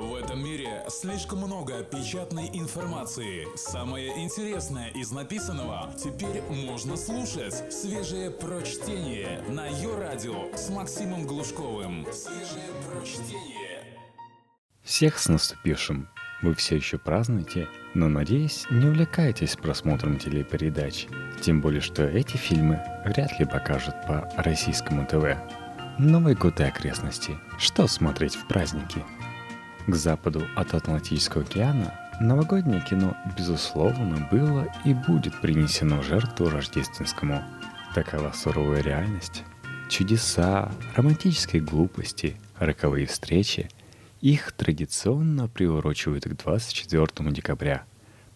В этом мире слишком много печатной информации. Самое интересное из написанного теперь можно слушать. Свежее прочтение на ее радио с Максимом Глушковым. Свежее прочтение. Всех с наступившим! Вы все еще празднуете, но, надеюсь, не увлекаетесь просмотром телепередач. Тем более, что эти фильмы вряд ли покажут по российскому ТВ. Новый год и окрестности. Что смотреть в праздники? К западу от Атлантического океана новогоднее кино, безусловно, было и будет принесено в жертву рождественскому. Такова суровая реальность. Чудеса, романтические глупости, роковые встречи – их традиционно приурочивают к 24 декабря,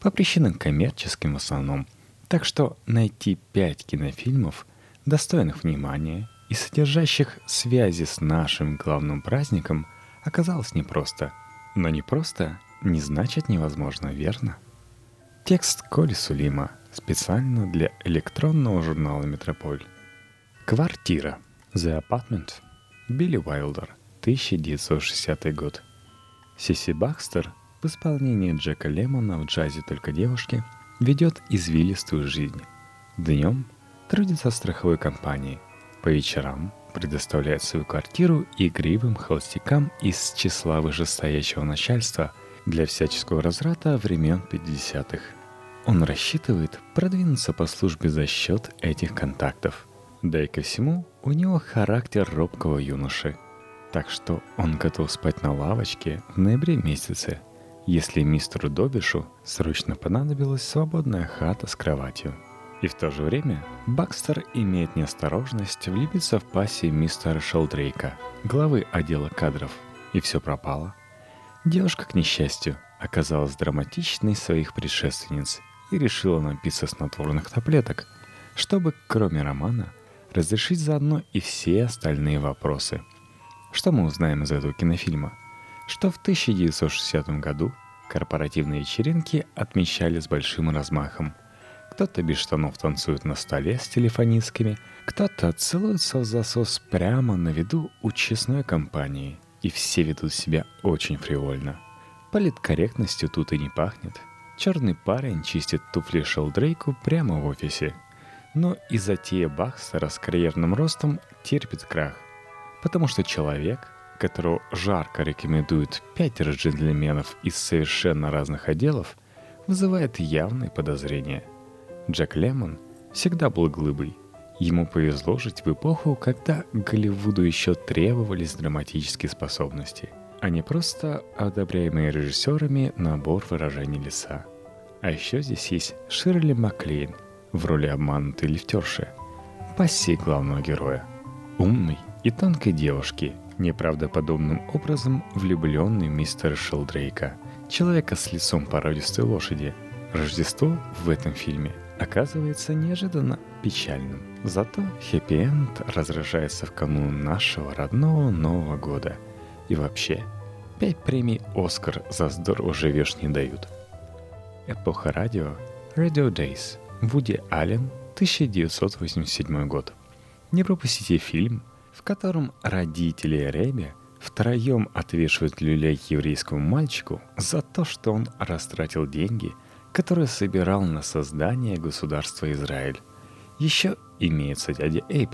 по причинам коммерческим в основном. Так что найти пять кинофильмов, достойных внимания и содержащих связи с нашим главным праздником, оказалось непросто. Но не просто не значит невозможно, верно? Текст Коли Сулима специально для электронного журнала «Метрополь». Квартира. The Apartment. Билли Уайлдер – 1960 год. Сиси Бакстер в исполнении Джека Лемона в джазе «Только девушки» ведет извилистую жизнь. Днем трудится в страховой компании, по вечерам предоставляет свою квартиру игривым холостякам из числа вышестоящего начальства для всяческого разрата времен 50-х. Он рассчитывает продвинуться по службе за счет этих контактов. Да и ко всему, у него характер робкого юноши – так что он готов спать на лавочке в ноябре месяце, если мистеру Добишу срочно понадобилась свободная хата с кроватью. И в то же время Бакстер имеет неосторожность влюбиться в пассии мистера Шелдрейка, главы отдела кадров, и все пропало. Девушка, к несчастью, оказалась драматичной своих предшественниц и решила напиться снотворных таблеток, чтобы, кроме романа, разрешить заодно и все остальные вопросы – что мы узнаем из этого кинофильма? Что в 1960 году корпоративные вечеринки отмечали с большим размахом. Кто-то без штанов танцует на столе с телефонистками, кто-то целуется в засос прямо на виду у честной компании. И все ведут себя очень фривольно. Политкорректностью тут и не пахнет. Черный парень чистит туфли Шелдрейку прямо в офисе. Но и затея Бахстера с карьерным ростом терпит крах. Потому что человек, которого жарко рекомендуют пятеро джентльменов из совершенно разных отделов, вызывает явные подозрения. Джек Лемон всегда был глыбой. Ему повезло жить в эпоху, когда Голливуду еще требовались драматические способности, а не просто одобряемые режиссерами набор выражений лица. А еще здесь есть Ширли Маклейн в роли обманутой лифтерши, пассии главного героя. Умный, и тонкой девушки, неправдоподобным образом влюбленный мистер Шелдрейка, человека с лицом породистой лошади. Рождество в этом фильме оказывается неожиданно печальным. Зато хэппи-энд разражается в канун нашего родного Нового года. И вообще, пять премий «Оскар» за здорово живешь не дают. Эпоха радио Radio Days. Вуди Аллен, 1987 год. Не пропустите фильм – в котором родители Реби втроем отвешивают люлей еврейскому мальчику за то, что он растратил деньги, которые собирал на создание государства Израиль. Еще имеется дядя Эйб,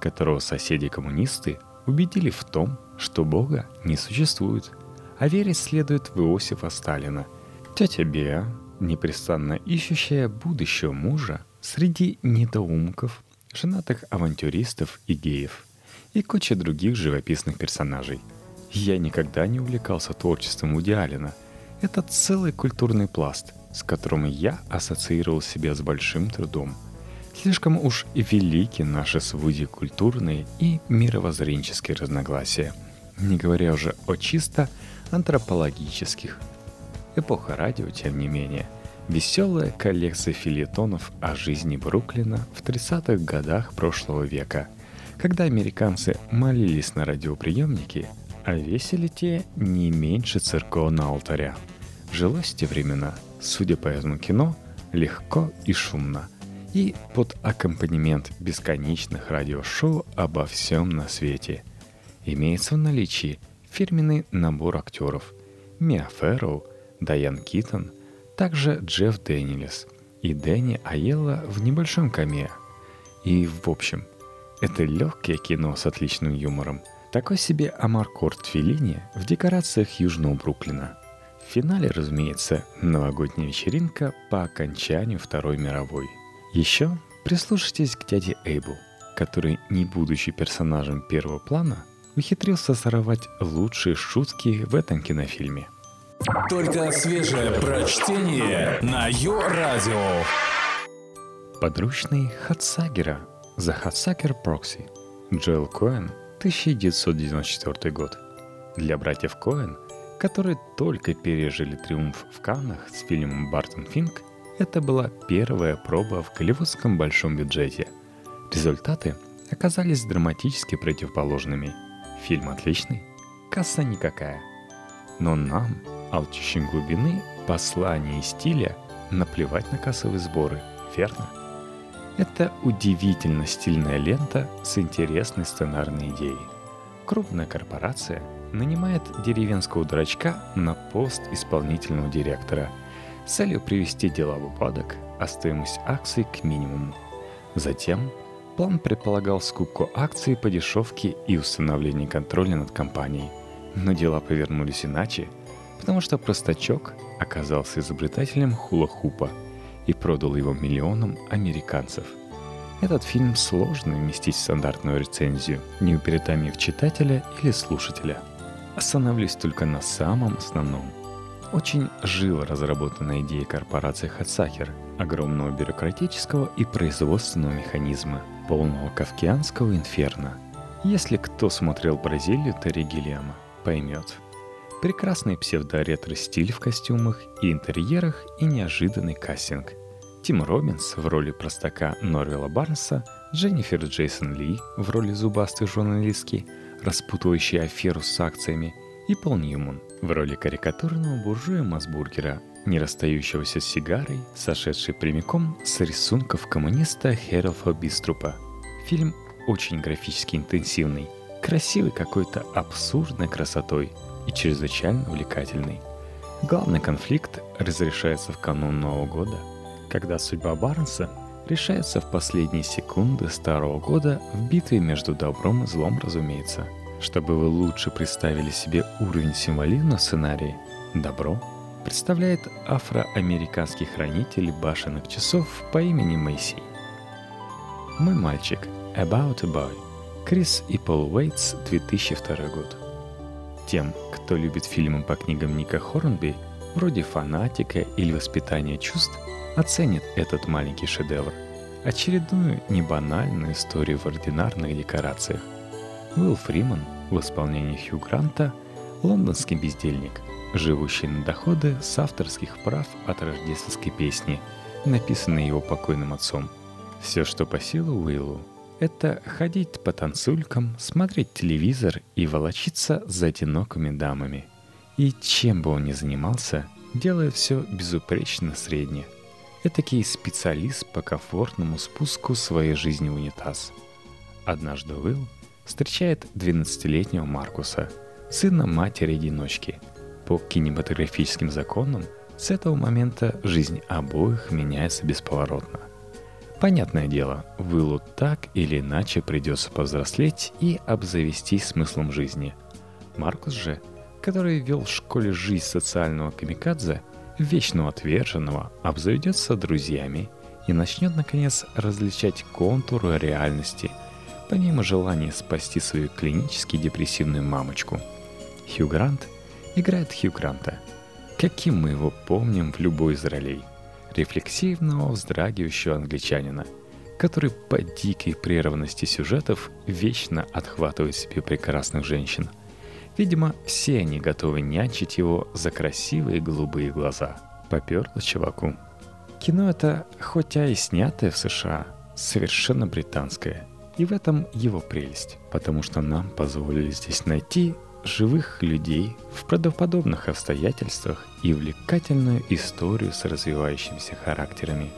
которого соседи-коммунисты убедили в том, что Бога не существует, а верить следует в Иосифа Сталина. Тетя Беа, непрестанно ищущая будущего мужа среди недоумков, женатых авантюристов и геев – и куча других живописных персонажей. Я никогда не увлекался творчеством Вуди. Это целый культурный пласт, с которым я ассоциировал себя с большим трудом. Слишком уж велики наши с культурные и мировоззренческие разногласия, не говоря уже о чисто антропологических. Эпоха радио, тем не менее, веселая коллекция филетонов о жизни Бруклина в 30-х годах прошлого века – когда американцы молились на радиоприемники, а весили те не меньше церковного алтаря. Жилось в те времена, судя по этому кино, легко и шумно, и под аккомпанемент бесконечных радиошоу обо всем на свете. Имеется в наличии фирменный набор актеров, Миа Фэрроу, Дайан Китон, также Джефф Дэниелс и Дэнни Айелла в небольшом камео. И, в общем, это легкое кино с отличным юмором. Такой себе Амаркорд Феллини в декорациях Южного Бруклина. В финале, разумеется, новогодняя вечеринка по окончанию Второй мировой. Еще прислушайтесь к дяде Эйбу, который, не будучи персонажем первого плана, ухитрился сорвать лучшие шутки в этом кинофильме. Только свежее прочтение на Йо-Радио. Подручный Хатсагера The Hatsucker Proxy Джоэл Коэн, 1994 год. Для братьев Коэн, которые только пережили триумф в Каннах с фильмом «Бартон Финк», это была первая проба в голливудском большом бюджете. Результаты оказались драматически противоположными. Фильм отличный, касса никакая. Но нам, алчущим глубины, послания и стиля, наплевать на кассовые сборы, верно? Это удивительно стильная лента с интересной сценарной идеей. Крупная корпорация нанимает деревенского дурачка на пост исполнительного директора с целью привести дела в упадок, а стоимость акций к минимуму. Затем план предполагал скупку акций по дешевке и установление контроля над компанией. Но дела повернулись иначе, потому что простачок оказался изобретателем хула-хупа – и продал его миллионам американцев. Этот фильм сложно вместить в стандартную рецензию, не уперетами в читателя или слушателя. Остановлюсь только на самом основном. Очень живо разработана идея корпорации Хатсахер, огромного бюрократического и производственного механизма, полного кавкианского инферно. Если кто смотрел Бразилию Терри Гиллиама, поймет. Прекрасный псевдо-ретро-стиль в костюмах и интерьерах и неожиданный кастинг. Тим Робинс в роли простака Норвела Барнса, Дженнифер Джейсон Ли в роли зубастой журналистки, распутывающей аферу с акциями, и Пол Ньюман в роли карикатурного буржуя Масбургера, не расстающегося с сигарой, сошедший прямиком с рисунков коммуниста Херолфа Биструпа. Фильм очень графически интенсивный, красивый какой-то абсурдной красотой и чрезвычайно увлекательный. Главный конфликт разрешается в канун Нового года – когда судьба Барнса решается в последние секунды старого года в битве между добром и злом, разумеется. Чтобы вы лучше представили себе уровень символизма в сценарии, добро представляет афроамериканский хранитель башенных часов по имени Мэйси. «Мой мальчик» About a Boy Крис и Пол Уэйтс, 2002 год. Тем, кто любит фильмы по книгам Ника Хорнби, вроде «Фанатика» или «Воспитание чувств», оценит этот маленький шедевр. Очередную небанальную историю в ординарных декорациях. Уилл Фриман в исполнении Хью Гранта – лондонский бездельник, живущий на доходы с авторских прав от рождественской песни, написанной его покойным отцом. Все, что по силу Уиллу, это ходить по танцулькам, смотреть телевизор и волочиться за одинокими дамами. И чем бы он ни занимался, делает все безупречно средне – этакий специалист по комфортному спуску своей жизни в унитаз. Однажды Уилл встречает 12-летнего Маркуса, сына матери-одиночки. По кинематографическим законам с этого момента жизнь обоих меняется бесповоротно. Понятное дело, Уиллу так или иначе придется повзрослеть и обзавестись смыслом жизни. Маркус же, который вел в школе жизнь социального камикадзе – вечного отверженного обзаведется друзьями и начнет, наконец, различать контуры реальности, помимо желания спасти свою клинически депрессивную мамочку. Хью Грант играет Хью Гранта, каким мы его помним в любой из ролей. Рефлексивного, вздрагивающего англичанина, который по дикой прерванности сюжетов вечно отхватывает себе прекрасных женщин – Видимо, все они готовы нянчить его за красивые голубые глаза. Поперло чуваку. Кино это, хотя и снятое в США, совершенно британское. И в этом его прелесть, потому что нам позволили здесь найти живых людей в правдоподобных обстоятельствах и увлекательную историю с развивающимися характерами.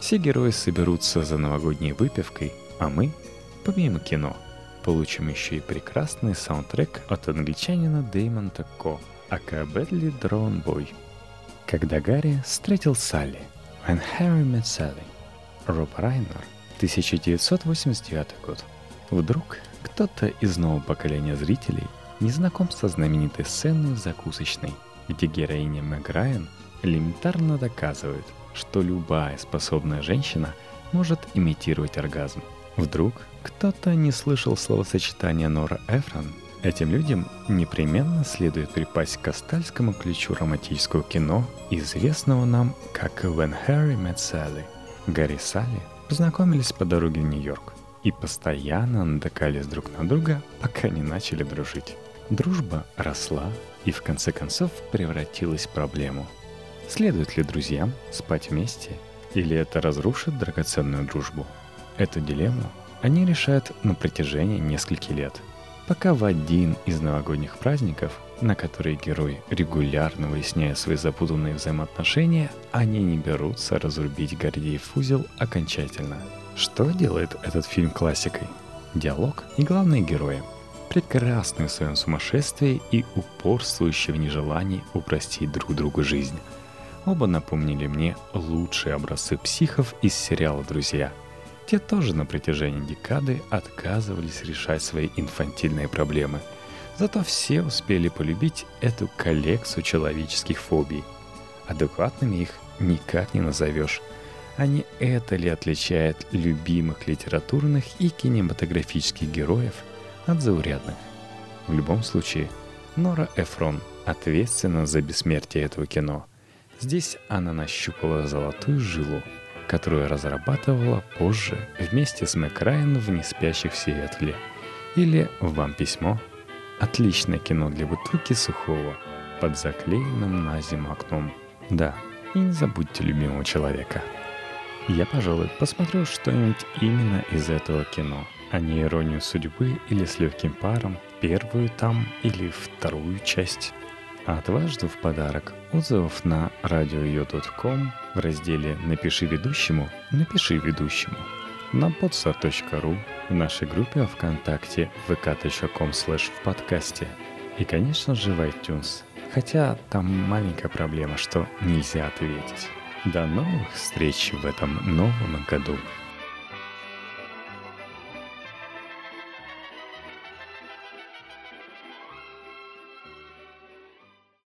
Все герои соберутся за новогодней выпивкой, а мы, помимо кино – получим еще и прекрасный саундтрек от англичанина Дэймон Ко, ака Бэдли Дронбой. Когда Гарри встретил Салли. When Harry Met Sally. Роб Райнер, 1989 год. Вдруг кто-то из нового поколения зрителей не знаком со знаменитой сценой в закусочной, где героиня Мэг Райан элементарно доказывает, что любая способная женщина может имитировать оргазм. Вдруг кто-то не слышал словосочетания Нора Эфрон Этим людям непременно следует припасть к астальскому ключу романтического кино, известного нам как «When Harry Met Sally». Гарри и Салли познакомились по дороге в Нью-Йорк и постоянно натыкались друг на друга, пока не начали дружить. Дружба росла и в конце концов превратилась в проблему. Следует ли друзьям спать вместе или это разрушит драгоценную дружбу? Эту дилемму они решают на протяжении нескольких лет – пока в один из новогодних праздников, на который герой регулярно выясняет свои запутанные взаимоотношения, они не берутся разрубить Гордеев узел окончательно. Что делает этот фильм классикой? Диалог и главные герои. Прекрасные в своем сумасшествии и упорствующие в нежелании упростить друг другу жизнь. Оба напомнили мне лучшие образцы психов из сериала «Друзья», те тоже на протяжении декады отказывались решать свои инфантильные проблемы. Зато все успели полюбить эту коллекцию человеческих фобий. Адекватными их никак не назовешь. А не это ли отличает любимых литературных и кинематографических героев от заурядных? В любом случае, Нора Эфрон ответственна за бессмертие этого кино. Здесь она нащупала золотую жилу – которую разрабатывала позже вместе с Мэк Райан в «Неспящих в Сиэтле». Или «Вам письмо». Отличное кино для бутылки сухого под заклеенным на зиму окном. Да, и не забудьте любимого человека. Я, пожалуй, посмотрю что-нибудь именно из этого кино, а не «Иронию судьбы» или «С легким паром», первую там или вторую часть а дважды в подарок отзывов на radio.com в разделе «Напиши ведущему» «Напиши ведущему» на podsa.ru в нашей группе ВКонтакте vk.com slash в подкасте и, конечно же, в iTunes. Хотя там маленькая проблема, что нельзя ответить. До новых встреч в этом новом году!